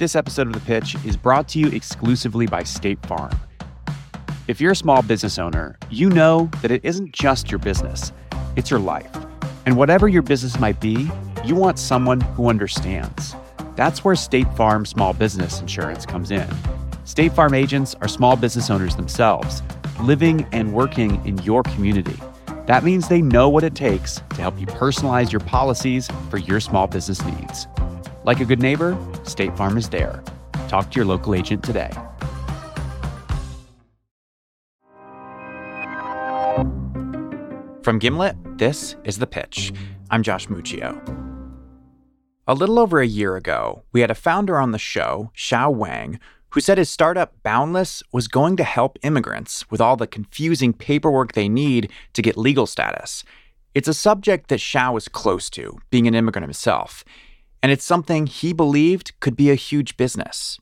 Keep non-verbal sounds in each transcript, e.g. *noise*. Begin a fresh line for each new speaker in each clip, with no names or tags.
This episode of The Pitch is brought to you exclusively by State Farm. If you're a small business owner, you know that it isn't just your business, it's your life. And whatever your business might be, you want someone who understands. That's where State Farm Small Business Insurance comes in. State Farm agents are small business owners themselves, living and working in your community. That means they know what it takes to help you personalize your policies for your small business needs. Like a good neighbor, State Farm is there. Talk to your local agent today. From Gimlet, this is The Pitch. I'm Josh Muccio. A little over a year ago, we had a founder on the show, Xiao Wang, who said his startup Boundless was going to help immigrants with all the confusing paperwork they need to get legal status. It's a subject that Xiao is close to, being an immigrant himself, and it's something he believed could be a huge business.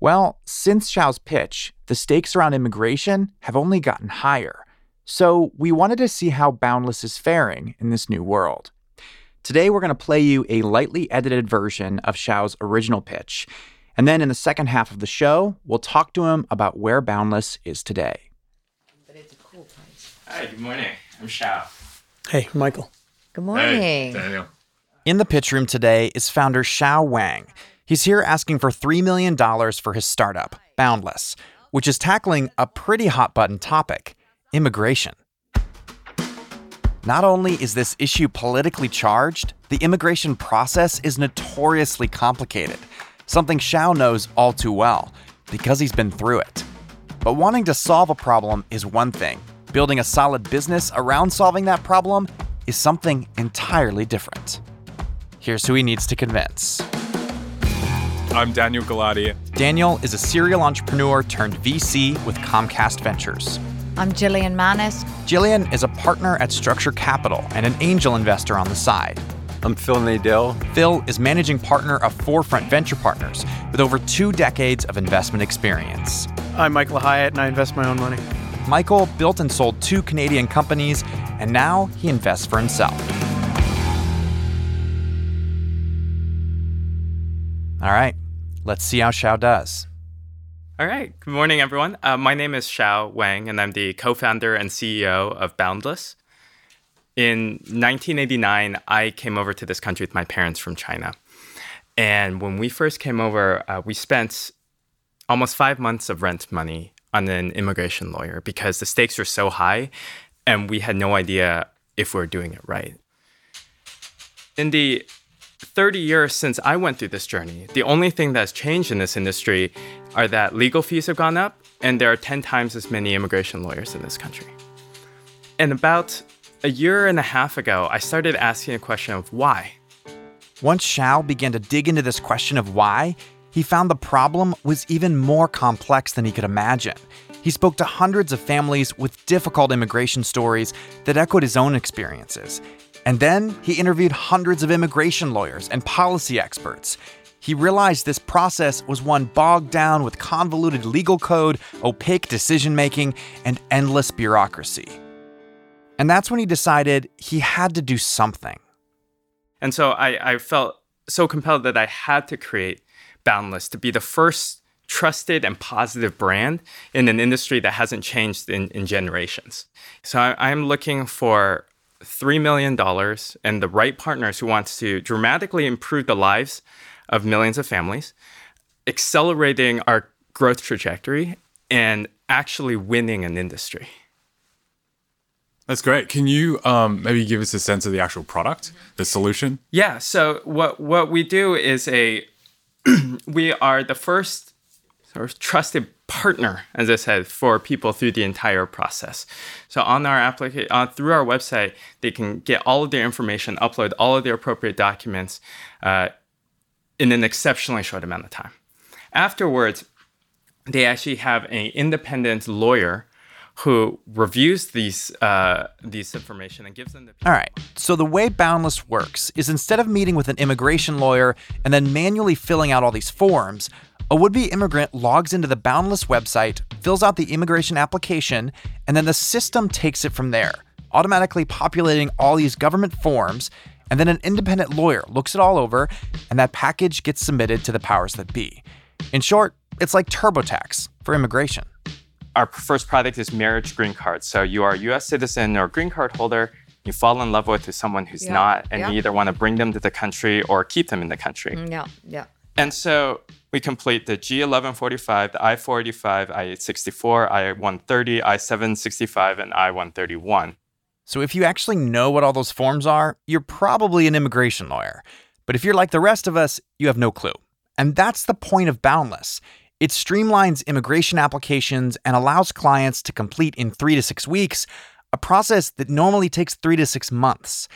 Well, since Xiao's pitch, the stakes around immigration have only gotten higher. So we wanted to see how Boundless is faring in this new world. Today, we're going to play you a lightly edited version of Xiao's original pitch. And then in the second half of the show, we'll talk to him about where Boundless is today.
But it's a cool place.
Hi, good morning. I'm Xiao.
Hey, Michael.
Good morning.
Hey, Daniel.
In the pitch room today is founder Xiao Wang. He's here asking for $3 million for his startup, Boundless, which is tackling a pretty hot button topic immigration. Not only is this issue politically charged, the immigration process is notoriously complicated something Xiao knows all too well because he's been through it. But wanting to solve a problem is one thing, building a solid business around solving that problem is something entirely different. Here's who he needs to convince.
I'm Daniel Gulati.
Daniel is a serial entrepreneur turned VC with Comcast Ventures.
I'm Jillian Manus.
Jillian is a partner at Structure Capital and an angel investor on the side.
I'm Phil Nadel.
Phil is managing partner of Forefront Venture Partners with over two decades of investment experience.
I'm Michael Hyatt, and I invest my own money.
Michael built and sold two Canadian companies, and now he invests for himself. All right, let's see how Xiao does.
All right. Good morning, everyone. Uh, my name is Xiao Wang, and I'm the co founder and CEO of Boundless. In 1989, I came over to this country with my parents from China. And when we first came over, uh, we spent almost five months of rent money on an immigration lawyer because the stakes were so high and we had no idea if we were doing it right. In the 30 years since I went through this journey, the only thing that's changed in this industry are that legal fees have gone up and there are 10 times as many immigration lawyers in this country. And about a year and a half ago, I started asking a question of why.
Once Xiao began to dig into this question of why, he found the problem was even more complex than he could imagine. He spoke to hundreds of families with difficult immigration stories that echoed his own experiences. And then he interviewed hundreds of immigration lawyers and policy experts. He realized this process was one bogged down with convoluted legal code, opaque decision making, and endless bureaucracy. And that's when he decided he had to do something.
And so I, I felt so compelled that I had to create Boundless to be the first trusted and positive brand in an industry that hasn't changed in, in generations. So I, I'm looking for $3 million and the right partners who want to dramatically improve the lives of millions of families, accelerating our growth trajectory, and actually winning an industry.
That's great. Can you um, maybe give us a sense of the actual product, the solution?
Yeah. So what what we do is a *clears throat* we are the first of trusted partner, as I said, for people through the entire process. So on our uh, through our website, they can get all of their information, upload all of their appropriate documents uh, in an exceptionally short amount of time. Afterwards, they actually have an independent lawyer who reviews these uh, these information and gives them the.
All right. So the way Boundless works is instead of meeting with an immigration lawyer and then manually filling out all these forms, a would-be immigrant logs into the Boundless website, fills out the immigration application, and then the system takes it from there, automatically populating all these government forms. and then an independent lawyer looks it all over, and that package gets submitted to the powers that be. In short, it's like TurboTax for immigration.
Our first product is marriage green card. So you are a US citizen or green card holder, you fall in love with someone who's
Yeah,
not, and
yeah.
you either want to bring them to the country or keep them in the country.
Mm, yeah, yeah.
And so we complete the G1145, the I-485, I-864, I-130, I-765, and I-131.
So if you actually know what all those forms are, you're probably an immigration lawyer. But if you're like the rest of us, you have no clue. And that's the point of Boundless. It streamlines immigration applications and allows clients to complete in three to six weeks, a process that normally takes three to six months.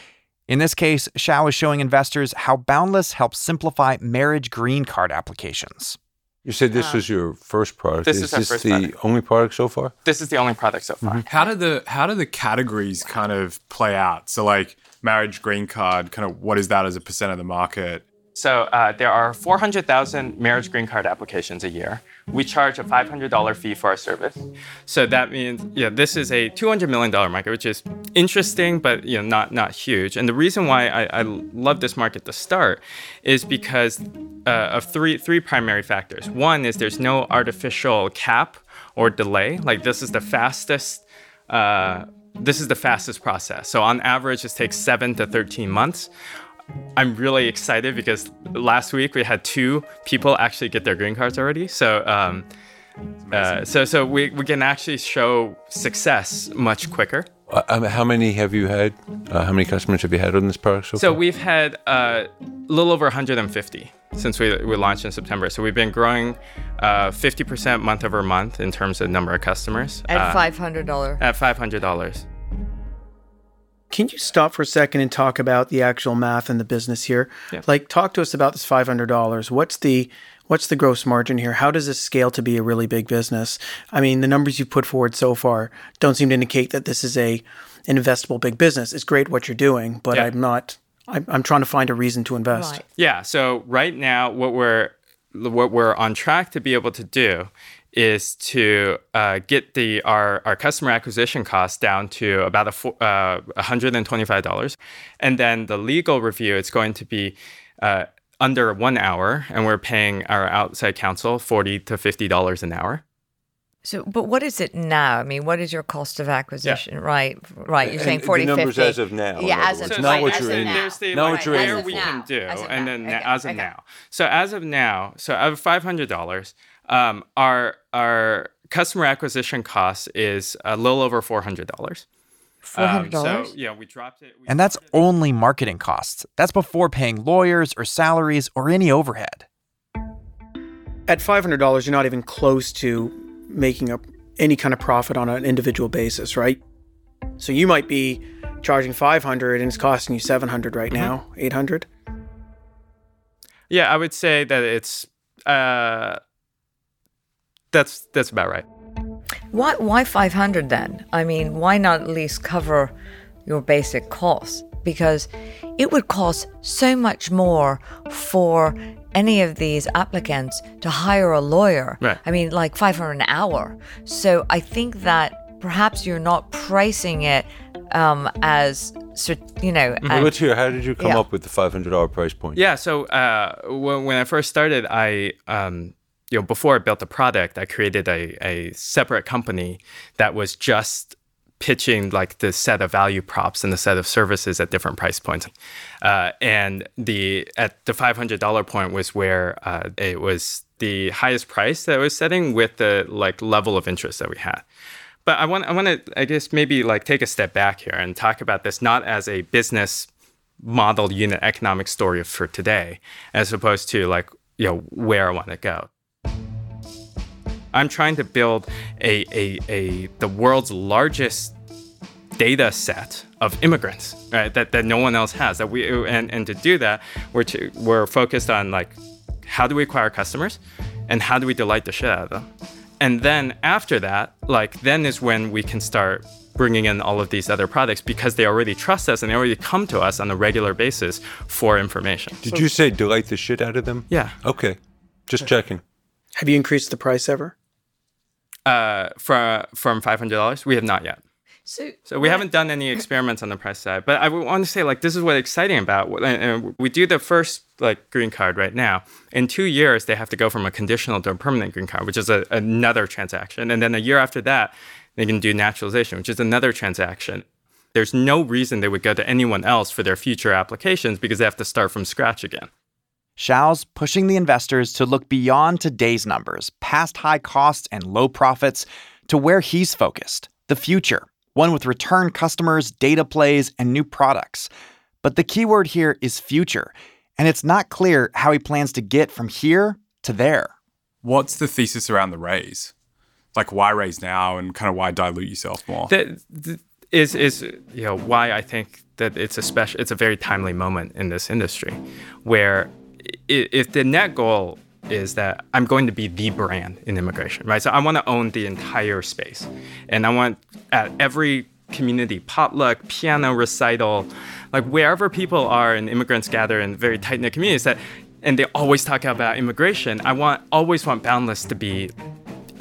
In this case, Xiao is showing investors how Boundless helps simplify marriage green card applications.
You said this uh, was your first product.
This
is
is our
this
first
the
product.
only product so far?
This is the only product so far. Mm-hmm.
How do the how do the categories kind of play out? So like marriage green card, kind of what is that as a percent of the market?
So uh, there are 400,000 marriage green card applications a year. We charge a $500 fee for our service. So that means, yeah, this is a $200 million market, which is interesting, but you know, not not huge. And the reason why I, I love this market to start is because uh, of three three primary factors. One is there's no artificial cap or delay. Like this is the fastest. Uh, this is the fastest process. So on average, this takes seven to 13 months. I'm really excited because last week we had two people actually get their green cards already. So, um, uh, so so we, we can actually show success much quicker.
Uh, um, how many have you had? Uh, how many customers have you had on this product so,
So
far?
we've had uh, a little over 150 since we, we launched in September. So we've been growing uh, 50% month over month in terms of number of customers
At
uh,
five hundred dollar.
at $500.
Can you stop for a second and talk about the actual math and the business here?
Yeah.
Like, talk to us about this five hundred dollars. What's the what's the gross margin here? How does this scale to be a really big business? I mean, the numbers you've put forward so far don't seem to indicate that this is a an investable big business. It's great what you're doing, but
Yeah.
I'm not. I'm, I'm trying to find a reason to invest.
Right.
Yeah. So right now, what we're what we're on track to be able to do is to uh, get the our, our customer acquisition cost down to about a fo- uh, $125 and then the legal review it's going to be uh, under one hour and we're paying our outside counsel 40 to $50 an hour
So, but what is it now? I mean, what is your cost of acquisition? Right, right. You're
And
saying
the
40,
numbers
50.
as of now,
Yeah, as of
words,
right,
what
as
you're
of
in.
now.
There's the
Not
like,
what you're
where
in.
we
As of
can
now.
do,
As of
and
now.
then
Okay,
as of
okay.
now. So as of now, so out of five hundred dollars, um, our our customer acquisition cost is a little over four hundred dollars.
Four hundred
so
dollars.
yeah, we dropped it. we
And that's
dropped it.
only marketing costs. That's before paying lawyers or salaries or any overhead.
At five hundred dollars, you're not even close to making up any kind of profit on an individual basis, right? So you might be charging five hundred and it's costing you seven hundred right now, eight hundred.
Yeah, I would say that it's uh, that's that's about right.
Why, why 500 then? I mean, why not at least cover your basic costs? Because it would cost so much more for any of these applicants to hire a lawyer.
Right.
I mean, like 500 an hour. So I think that perhaps you're not pricing it um, as, cer- you know,
Well,
as-
let's hear. How did you come
Yeah.
up with the five hundred dollar price point?
Yeah. So uh, when, when I first started, I um, you know before I built the product, I created a, a separate company that was just pitching like the set of value props and the set of services at different price points. Uh, and the at the five hundred dollar point was where uh, it was the highest price that I was setting with the like level of interest that we had. But I want I want to I guess maybe like take a step back here and talk about this not as a business model unit economic story for today, as opposed to like you know where I want to go. I'm trying to build a, a, a the world's largest data set of immigrants, right? That, that no one else has. That we and, and to do that, we're to, we're focused on like how do we acquire customers, and how do we delight the shit out of them, and then after that, like then is when we can start bringing in all of these other products because they already trust us and they already come to us on a regular basis for information.
Did you say delight the shit out of them?
Yeah.
Okay. Just checking.
Have you increased the price ever?
Uh, from from five hundred dollars, we have not yet.
So,
So we haven't done any experiments on the price side, but I want to say like this is what's exciting about. And we do the first like green card right now. In two years, they have to go from a conditional to a permanent green card, which is a, another transaction, and then a year after that, they can do naturalization, which is another transaction. There's no reason they would go to anyone else for their future applications because they have to start from scratch again.
Xiao's pushing the investors to look beyond today's numbers, past high costs and low profits, to where he's focused the future, one with return customers, data plays, and new products. But the key word here is future, and it's not clear how he plans to get from here to there.
What's the thesis around the raise? Like, why raise now and kind of why dilute yourself more?
that, that is is you know why I think that it's a special it's a very timely moment in this industry where i- if the net goal is that I'm going to be the brand in immigration, right? So I want to own the entire space, and I want at every community potluck, piano recital, like wherever people are and immigrants gather in very tight knit communities that, and they always talk about immigration. I want always want Boundless to be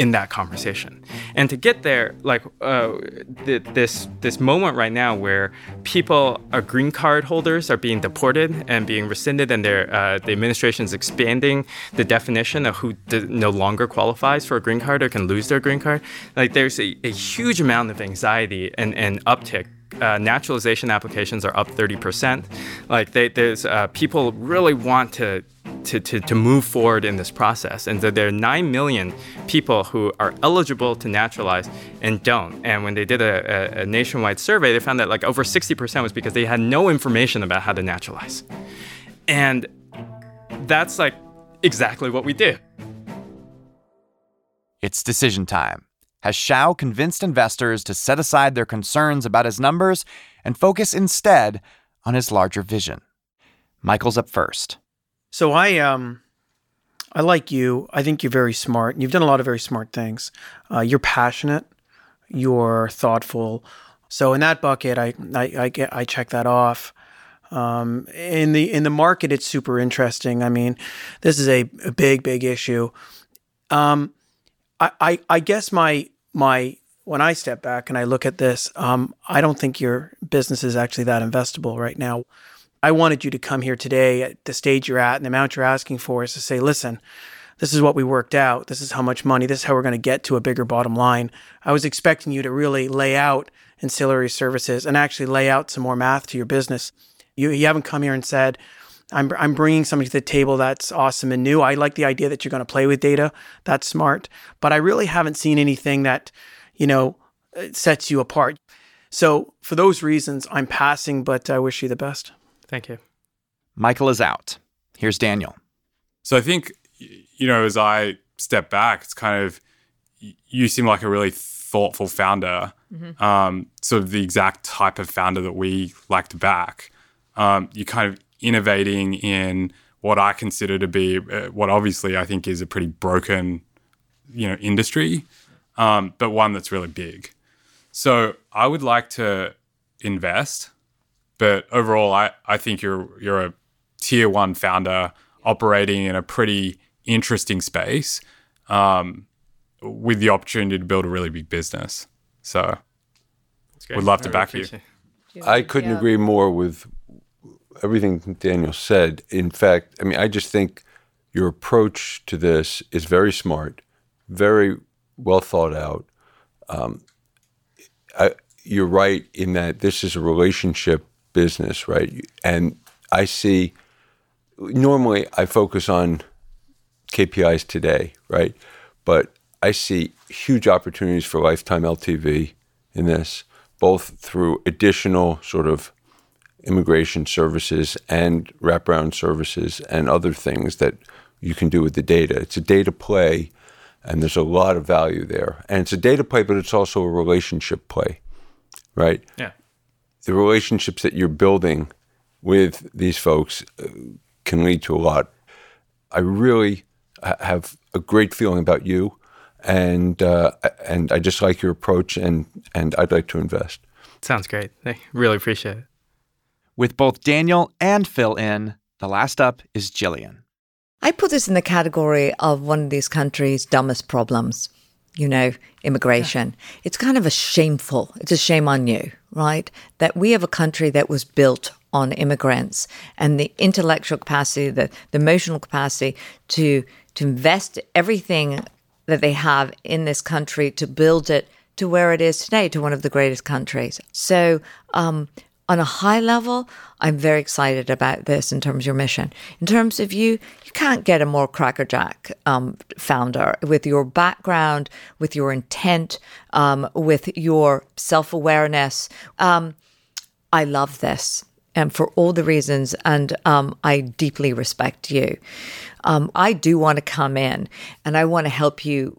in that conversation. And to get there, like uh, th- this this moment right now where people, are green card holders, are being deported and being rescinded, and uh, the administration is expanding the definition of who d- no longer qualifies for a green card or can lose their green card. Like there's a, a huge amount of anxiety and, and uptick uh, naturalization applications are up 30%. Like they, there's uh, people really want to, to, to, to move forward in this process. And there are 9 million people who are eligible to naturalize and don't. And when they did a, a, a nationwide survey, they found that like over 60% was because they had no information about how to naturalize. And that's like exactly what we did.
It's decision time. Has Xiao convinced investors to set aside their concerns about his numbers and focus instead on his larger vision? Michael's up first.
So I um I like you. I think you're very smart. And you've done a lot of very smart things. Uh, you're passionate. You're thoughtful. So in that bucket, I I, I get I check that off. Um, in the in the market, it's super interesting. I mean, this is a, a big big issue. Um, I, I I guess my my when I step back and I look at this, um, I don't think your business is actually that investable right now. I wanted you to come here today at the stage you're at and the amount you're asking for is to say, listen, this is what we worked out. This is how much money. This is how we're going to get to a bigger bottom line. I was expecting you to really lay out ancillary services and actually lay out some more math to your business. You, you haven't come here and said, I'm, I'm bringing something to the table that's awesome and new. I like the idea that you're going to play with data. That's smart. But I really haven't seen anything that, you know, uh, sets you apart. So for those reasons, I'm passing, but I wish you the best.
Thank you.
Michael is out. Here's Daniel.
So I think, you know, as I step back, it's kind of, you seem like a really thoughtful founder, um, sort of the exact type of founder that we like to back. Um, you're kind of innovating in what I consider to be uh, what obviously I think is a pretty broken, you know, industry, um, but one that's really big. So I would like to invest, but overall, I, I think you're you're a tier one founder operating in a pretty interesting space um, with the opportunity to build a really big business. So
That's great.
Would love to
I
back you.
appreciate.
I couldn't agree more with everything Daniel said. In fact, I mean, I just think your approach to this is very smart, very well thought out. Um, I, you're right in that this is a relationship business, right? And I see. Normally, I focus on KPIs today, right? But I see huge opportunities for lifetime LTV in this, both through additional sort of immigration services and wraparound services and other things that you can do with the data. It's a data play, and there's a lot of value there. And it's a data play, but it's also a relationship play, right?
Yeah.
the relationships that you're building with these folks uh, can lead to a lot. I really have a great feeling about you, and uh, and I just like your approach, and and I'd like to invest.
Sounds great. I really appreciate it.
With both Daniel and Phil in, the last up is Jillian.
I put this in the category of one of these countries' dumbest problems. you know, immigration. It's kind of a shameful, it's a shame on you, right? That we have a country that was built on immigrants and the intellectual capacity, the, the emotional capacity to to invest everything that they have in this country to build it to where it is today, to one of the greatest countries. So um, on a high level, I'm very excited about this in terms of your mission. In terms of you, you can't get a more crackerjack um, founder with your background, with your intent, um, with your self awareness. Um, I love this. And for all the reasons, and um, I deeply respect you. Um, I do want to come in and I want to help you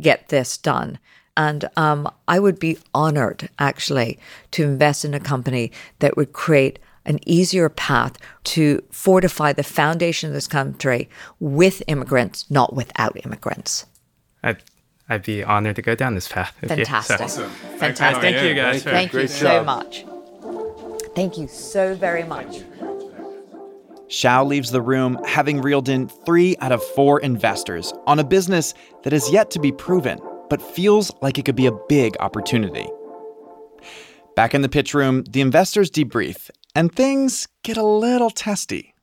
get this done. And um, I would be honored, actually, to invest in a company that would create an easier path to fortify the foundation of this country with immigrants, not without immigrants.
I'd, I'd be honored to go down this path. with you. So-
Fantastic.
Guys,
Fantastic.
thank you guys. for-
Thank you so much. Thank you so very much.
Xiao leaves the room having reeled in three out of four investors on a business that is yet to be proven, but feels like it could be a big opportunity. Back in the pitch room, the investors debrief, and things get a little testy.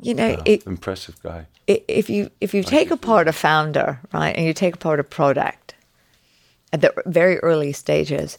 You know, it,
Impressive guy.
i- if you if you take apart a founder, right, and you take apart a product at the very early stages,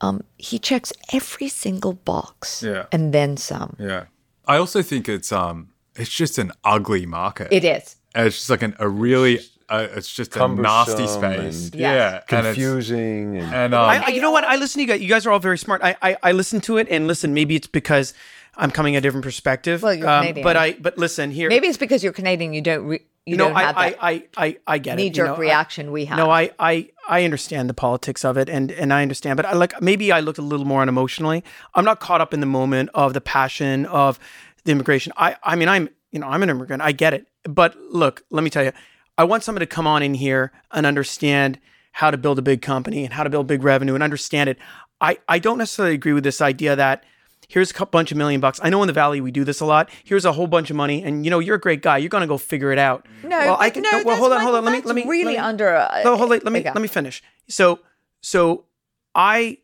um, he checks every single box,
Yeah.
and then some.
Yeah. I also think it's um it's just an ugly market.
It is.
And it's just like an, a really uh, it's just a nasty space.
and
Yeah. And
Confusing and,
And, um,
I, I- you know what? I listen to you guys. You guys are all very smart. I, I, I listen to it and listen. Maybe it's because I'm coming a different perspective.
Well, you're
um,
Canadian.
But I, but listen here.
Maybe it's because you're Canadian. You don't. Re- you
you know,
don't
I,
have
I,
that
I, I, I get it.
knee-jerk
know, I-
reaction we have.
No, I, I, I understand the politics of it, and and I understand, but I like maybe I looked a little more unemotionally. I'm not caught up in the moment of the passion of the immigration. I, I mean, I'm, you know, I'm an immigrant. I get it, but look, let me tell you, I want someone to come on in here and understand how to build a big company and how to build big revenue and understand it. I, I don't necessarily agree with this idea that here's a bunch of million bucks. I know in the valley we do this a lot. Here's a whole bunch of money, and you know you're a great guy. You're gonna go figure it out.
No,
well, I can.
no,
well, hold on, hold on. Let me, let me.
really
let me,
under. Uh,
no, hold on. Let me
okay.
let me finish. So, so I,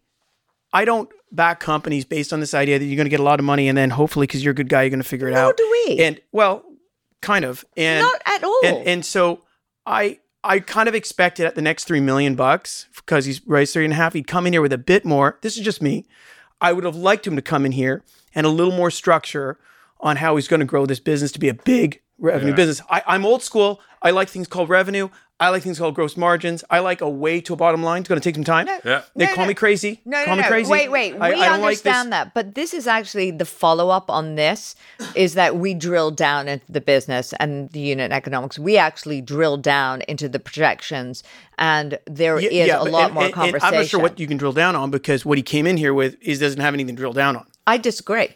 I don't back companies based on this idea that you're gonna get a lot of money, and then hopefully because you're a good guy, you're gonna figure it
Nor
out.
do we.
And well, kind of. And
Not at all.
And, and so I I kind of expected at the next three million bucks because he's raised three and a half. He'd come in here with a bit more. This is just me. I would have liked him to come in here and a little more structure on how he's going to grow this business to be a big revenue business. I, I'm old school. I like things called revenue. I like things called gross margins. I like a way to a bottom line. It's going to take some time.
Yeah.
They
No,
call
no.
me crazy.
No,
call
no,
me
no.
crazy.
Wait, wait.
I,
we
I don't like
understand that, but this is actually the follow up on this. Is that we drill down into the business and the unit economics. We actually drill down into the projections, and there is
Yeah,
a lot
and-
more
and- and
conversation.
I'm not sure what you can drill down on because what he came in here with is doesn't have anything to drill down on.
I disagree.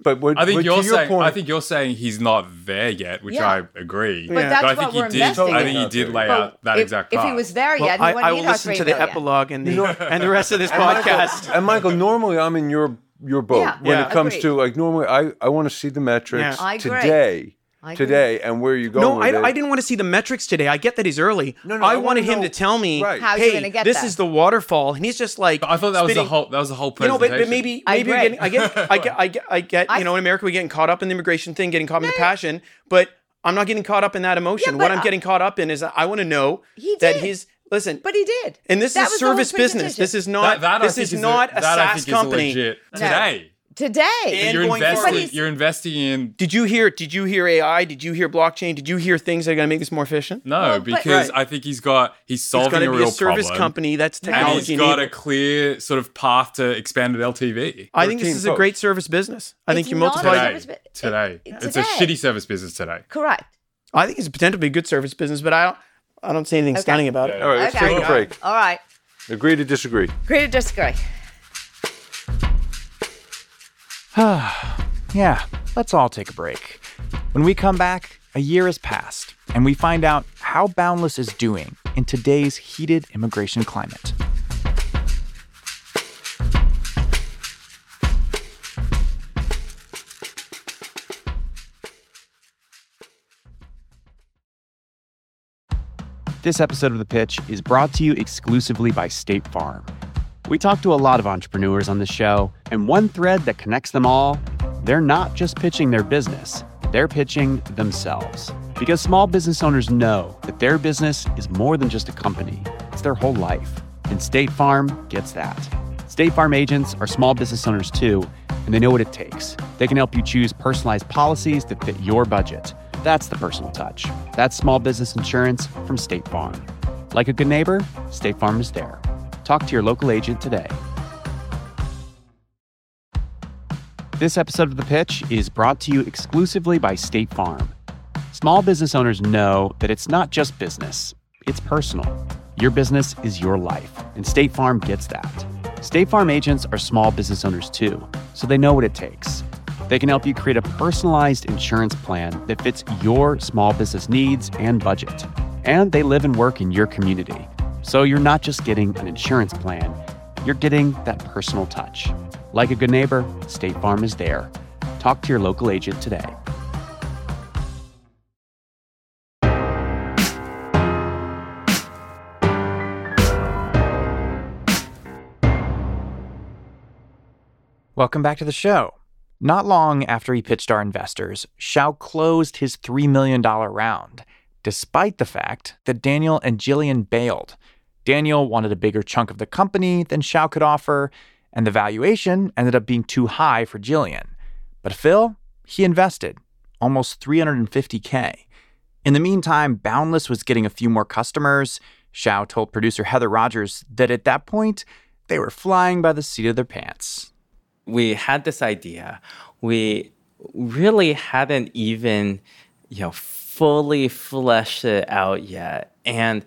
But what,
I think
but
you're
your
saying.
point,
I think you're saying he's not there yet, which
Yeah.
I agree.
But that's
I
what
think he
we're
did.
investing
I think he did lay out that
if,
exact.
if he was there
Well,
yet,
I,
he wouldn't
I will listen to the
million.
epilogue and the *laughs* and the rest of this podcast.
and Michael, normally I'm in your your boat
Yeah.
when
Yeah.
it comes
Agreed.
to like normally I I want to see the metrics
Yeah.
I agree.
today.
I agree.
Today and where are you going
No,
with
I,
it.
I didn't want to see the metrics today. I get that he's early.
No, no,
I,
I
wanted
wanna
him
know-
to tell me,
Right.
Hey,
you get
this
there?
is the waterfall, and he's just like.
But I thought that was the whole. That was the whole presentation.
You know, but, but maybe
I
maybe you're getting, I get *laughs* I get I get I get
I-
you know in America we're getting caught up in the immigration thing, getting caught in the passion, but I'm not getting caught up in that emotion.
Yeah,
what I'm
I-
getting caught up in is I want to know
He
that he's listen.
But he did.
and this
That
is
was
service business. This is not
that, that
this
think
is not a,
that I
SaaS
think
company.
Is legit
No.
today.
Today.
And
You're
going
investing. You're investing in.
Did you hear? Did you hear AI? Did you hear blockchain? Did you hear things that are going to make this more efficient?
No,
Well, but-
because
Right.
I think he's got. He's
It's
solving
going
a
to be
real
a service
problem.
company that's technology.
And
technology
he's got a clear sort of path to expanded LTV.
I think this
13
is a great service business. I think you
not a
multiply.
today.
service bu-
today.
it-
It's a shitty service business today.
Correct.
I think it's potential to a good service business, but I don't. I don't see anything
Okay.
stunning about it.
All right, let's
Okay.
take a break.
All right.
Agree to disagree.
Agree to disagree. *sighs*
Yeah, let's all take a break. When we come back, a year has passed, and we find out how Boundless is doing in today's heated immigration climate. This episode of The Pitch is brought to you exclusively by State Farm. We talk to a lot of entrepreneurs on the show, and one thread that connects them all they're not just pitching their business, they're pitching themselves. Because small business owners know that their business is more than just a company, it's their whole life. And State Farm gets that. State Farm agents are small business owners too, and they know what it takes. They can help you choose personalized policies that fit your budget. That's the personal touch. That's small business insurance from State Farm. Like a good neighbor, State Farm is there. Talk to your local agent today. This episode of The Pitch is brought to you exclusively by State Farm. Small business owners know that it's not just business, it's personal. Your business is your life, and State Farm gets that. State Farm agents are small business owners too, so they know what it takes. They can help you create a personalized insurance plan that fits your small business needs and budget. And they live and work in your community. So you're not just getting an insurance plan, you're getting that personal touch. Like a good neighbor, State Farm is there. Talk to your local agent today. Welcome back to the show. Not long after he pitched our investors, Xiao closed his $3 million round, despite the fact that Daniel and Jillian bailed. Daniel wanted a bigger chunk of the company than Xiao could offer, and the valuation ended up being too high for Jillian. But Phil, he invested almost 350K. In the meantime, Boundless was getting a few more customers. Xiao told producer Heather Rogers that at that point, they were flying by the seat of their pants.
We had this idea. We really hadn't even, you know, fully fleshed it out yet. And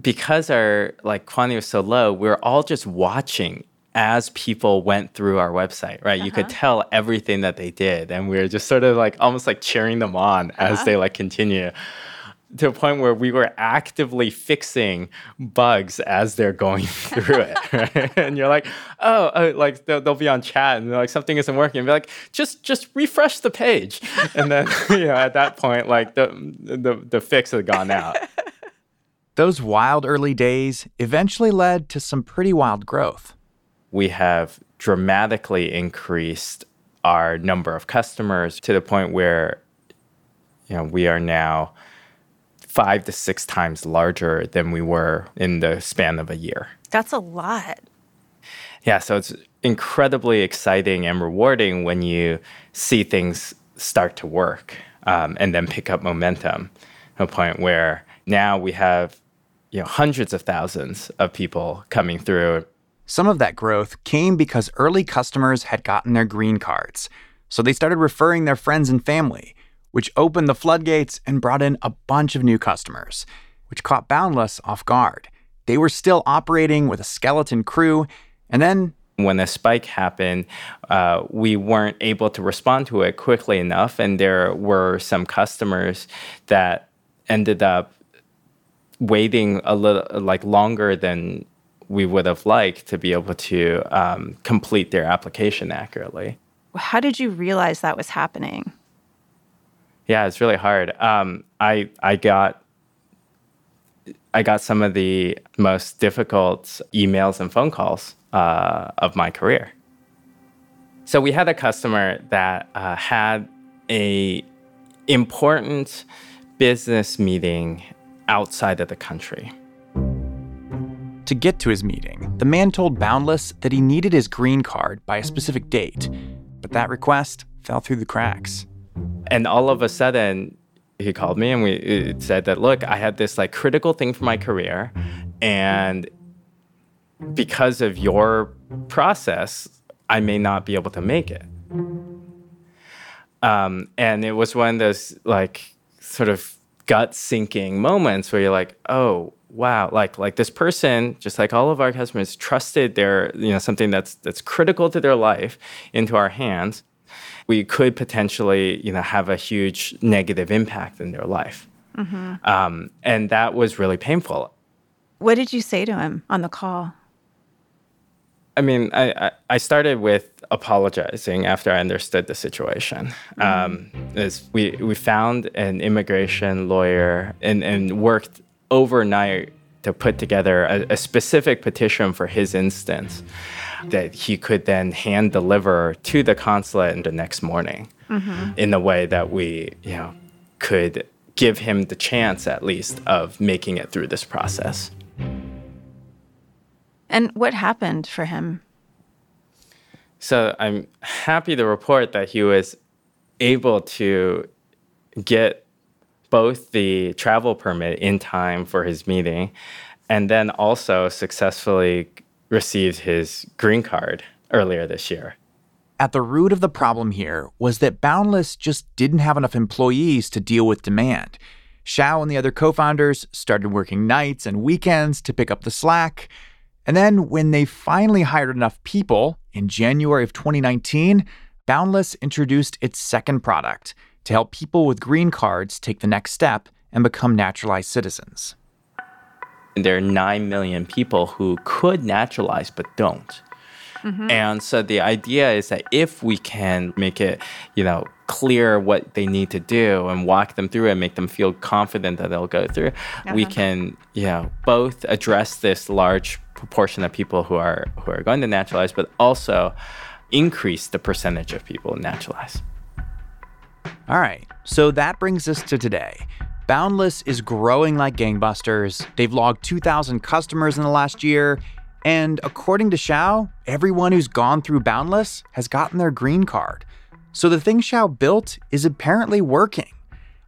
because our like quantity was so low, we were all just watching as people went through our website, right? Uh-huh. You could uh-huh. tell everything that they did, and we were just sort of like almost like cheering them on uh-huh. as they like continue to a point where we were actively fixing bugs as they're going *laughs* through it. *laughs* Right? and you're like, oh, oh like they'll, they'll, be on chat and like something isn't working. And be like, just just refresh the page. and then *laughs* you know at that point, like the the, the fix had gone out.
Those wild early days eventually led to some pretty wild growth.
We have dramatically increased our number of customers to the point where you know we are now five to six times larger than we were in the span of a year.
That's a lot.
Yeah, so it's incredibly exciting and rewarding when you see things start to work um, and then pick up momentum to a point where now we have you know hundreds of thousands of people coming through.
Some of that growth came because early customers had gotten their green cards. So they started referring their friends and family, which opened the floodgates and brought in a bunch of new customers, which caught Boundless off guard. They were still operating with a skeleton crew, and then
when the spike happened, uh, we weren't able to respond to it quickly enough, and there were some customers that ended up waiting a little like longer than we would have liked to be able to um, complete their application accurately.
How did you realize that was happening?
Yeah, it's really hard. Um, I I got I got some of the most difficult emails and phone calls uh, of my career. So we had a customer that uh, had a important business meeting outside of the country.
To get to his meeting, the man told Boundless that he needed his green card by a specific date, but that request fell through the cracks.
And all of a sudden, he called me and we said that, look, I had this like critical thing for my career, and because of your process, I may not be able to make it. Um, and it was one of those like sort of gut sinking moments where you're like, oh wow, like like this person, just like all of our customers, trusted their you know something that's that's critical to their life into our hands. We could potentially you know have a huge negative impact in their life, mm-hmm. um, and that was really painful.
What did you say to him on the call?
I mean, I, I started with apologizing after I understood the situation. Mm-hmm. Um, is we, we found an immigration lawyer and, and worked overnight to put together a, a specific petition for his instance that he could then hand deliver to the consulate the next morning in the way that we, you know, could give him the chance at least of making it through this process.
And what happened for him?
So I'm happy to report that he was able to get both the travel permit in time for his meeting and then also successfully received his green card earlier this year.
At the root of the problem here was that Boundless just didn't have enough employees to deal with demand. Xiao and the other co founders started working nights and weekends to pick up the slack. And then, when they finally hired enough people in January of 2019, Boundless introduced its second product to help people with green cards take the next step and become naturalized citizens.
There are 9 million people who could naturalize but don't. Mm-hmm. And so the idea is that if we can make it, you know, clear what they need to do and walk them through and make them feel confident that they'll go through, we can, you know, both address this large proportion of people who are who are going to naturalize, but also increase the percentage of people who naturalize.
All right, so that brings us to today. Boundless is growing like gangbusters. They've logged 2,000 customers in the last year. And according to Xiao, everyone who's gone through Boundless has gotten their green card. So the thing Xiao built is apparently working.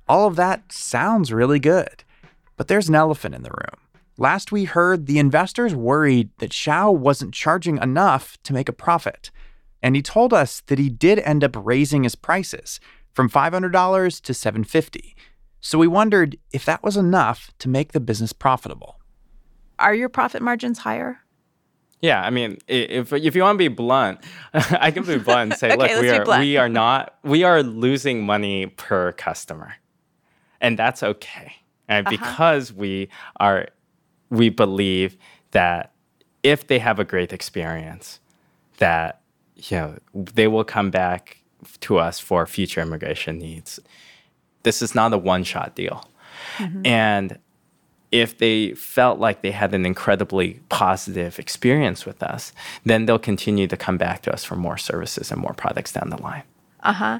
All of that sounds really good. But there's an elephant in the room. Last we heard, the investors worried that Xiao wasn't charging enough to make a profit. And he told us that he did end up raising his prices from $500 to 750. So we wondered if that was enough to make the business profitable.
Are your profit margins higher?
Yeah, I mean, if if you want to be blunt, *laughs* I can be blunt and say, *laughs*
Okay,
look, we are we are not we are losing money per customer, and that's okay. And
Uh-huh.
because we are, we believe that if they have a great experience, that you know they will come back to us for future immigration needs. This is not a one-shot deal, and if they felt like they had an incredibly positive experience with us, then they'll continue to come back to us for more services and more products down the line. Uh huh.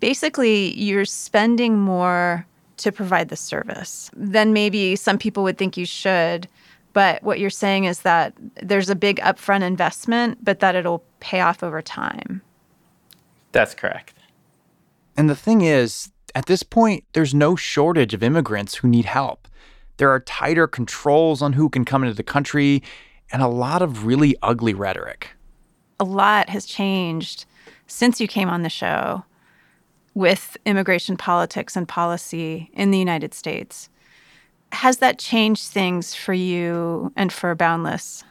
Basically, you're spending more to provide the service than maybe some people would think you should. But what you're saying is that there's a big upfront investment, but that it'll pay off over time.
That's correct.
And the thing is, at this point, there's no shortage of immigrants who need help. There are tighter controls on who can come into the country and a lot of really ugly rhetoric.
A lot has changed since you came on the show with immigration politics and policy in the United States. Has that changed things for you and for Boundless?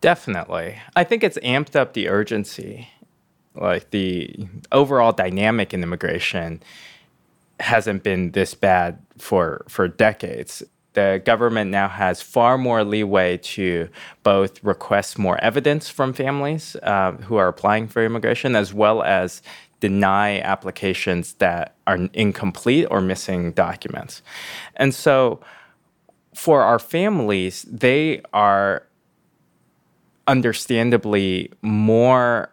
Definitely. I think it's amped up the urgency. Like the overall dynamic in immigration hasn't been this bad for for decades. The government now has far more leeway to both request more evidence from families uh, who are applying for immigration, as well as deny applications that are incomplete or missing documents. And so, for our families, they are understandably more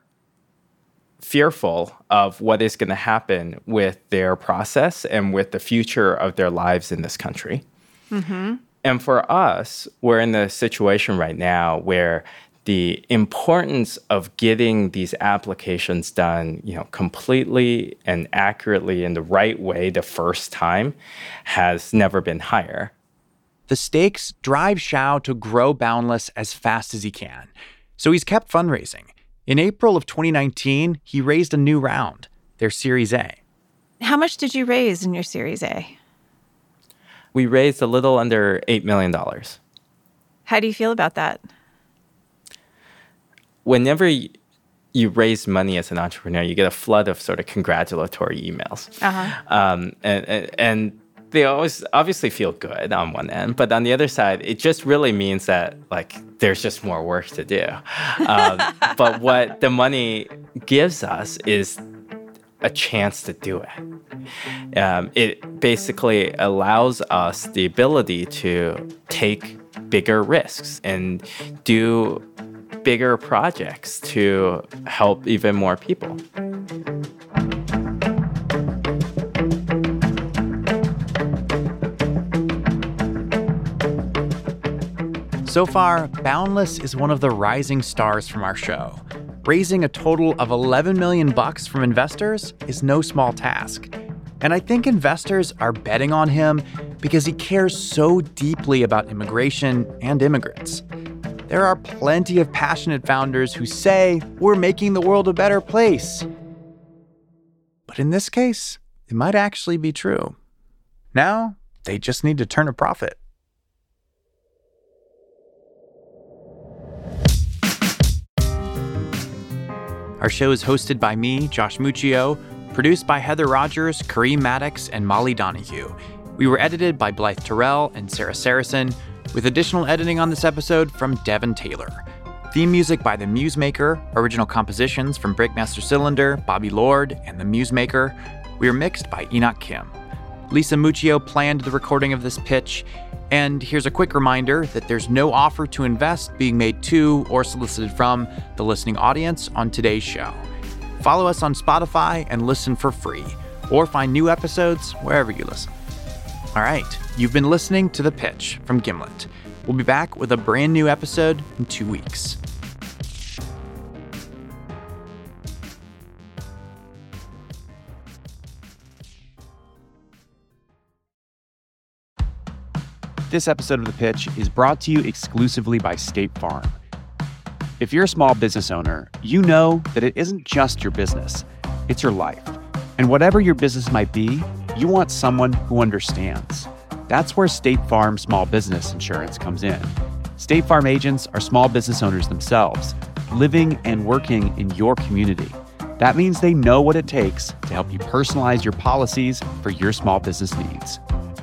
fearful of what is going to happen with their process and with the future of their lives in this country. Mm-hmm. And for us, we're in the situation right now where the importance of getting these applications done, you know, completely and accurately in the right way the first time has never been higher.
The stakes drive Xiao to grow Boundless as fast as he can. So he's kept fundraising. In April of 2019, he raised a new round, their Series A.
How much did you raise in your Series A?
We raised a little under $8 million.
How do you feel about that?
whenever you raise money as an entrepreneur, you get a flood of sort of congratulatory emails. Um, and, and, and they always obviously feel good on one end, but on the other side, it just really means that like there's just more work to do. Um, *laughs* but what the money gives us is a chance to do it. Um, it basically allows us the ability to take bigger risks and do bigger projects to help even more people.
So far, Boundless is one of the rising stars from our show. Raising a total of 11 million bucks from investors is no small task. And I think investors are betting on him because he cares so deeply about immigration and immigrants. There are plenty of passionate founders who say we're making the world a better place. But in this case, it might actually be true. Now, they just need to turn a profit. Our show is hosted by me, Josh Muccio, produced by Heather Rogers, Kareem Maddox, and Molly Donahue. We were edited by Blythe Terrell and Sarah Sarasohn, with additional editing on this episode from Devin Taylor. Theme music by The Musemaker, original compositions from Breakmaster Cylinder, Bobby Lord, and The Musemaker. We are mixed by Enoch Kim. Lisa Muccio planned the recording of this pitch, and here's a quick reminder that there's no offer to invest being made to or solicited from the listening audience on today's show. Follow us on Spotify and listen for free, or find new episodes wherever you listen. All right, you've been listening to The Pitch from Gimlet. We'll be back with a brand new episode in two weeks. This episode of The Pitch is brought to you exclusively by State Farm. If you're a small business owner, you know that it isn't just your business, it's your life. And whatever your business might be, you want someone who understands. That's where State Farm Small Business Insurance comes in. State Farm agents are small business owners themselves, living and working in your community. That means they know what it takes to help you personalize your policies for your small business needs.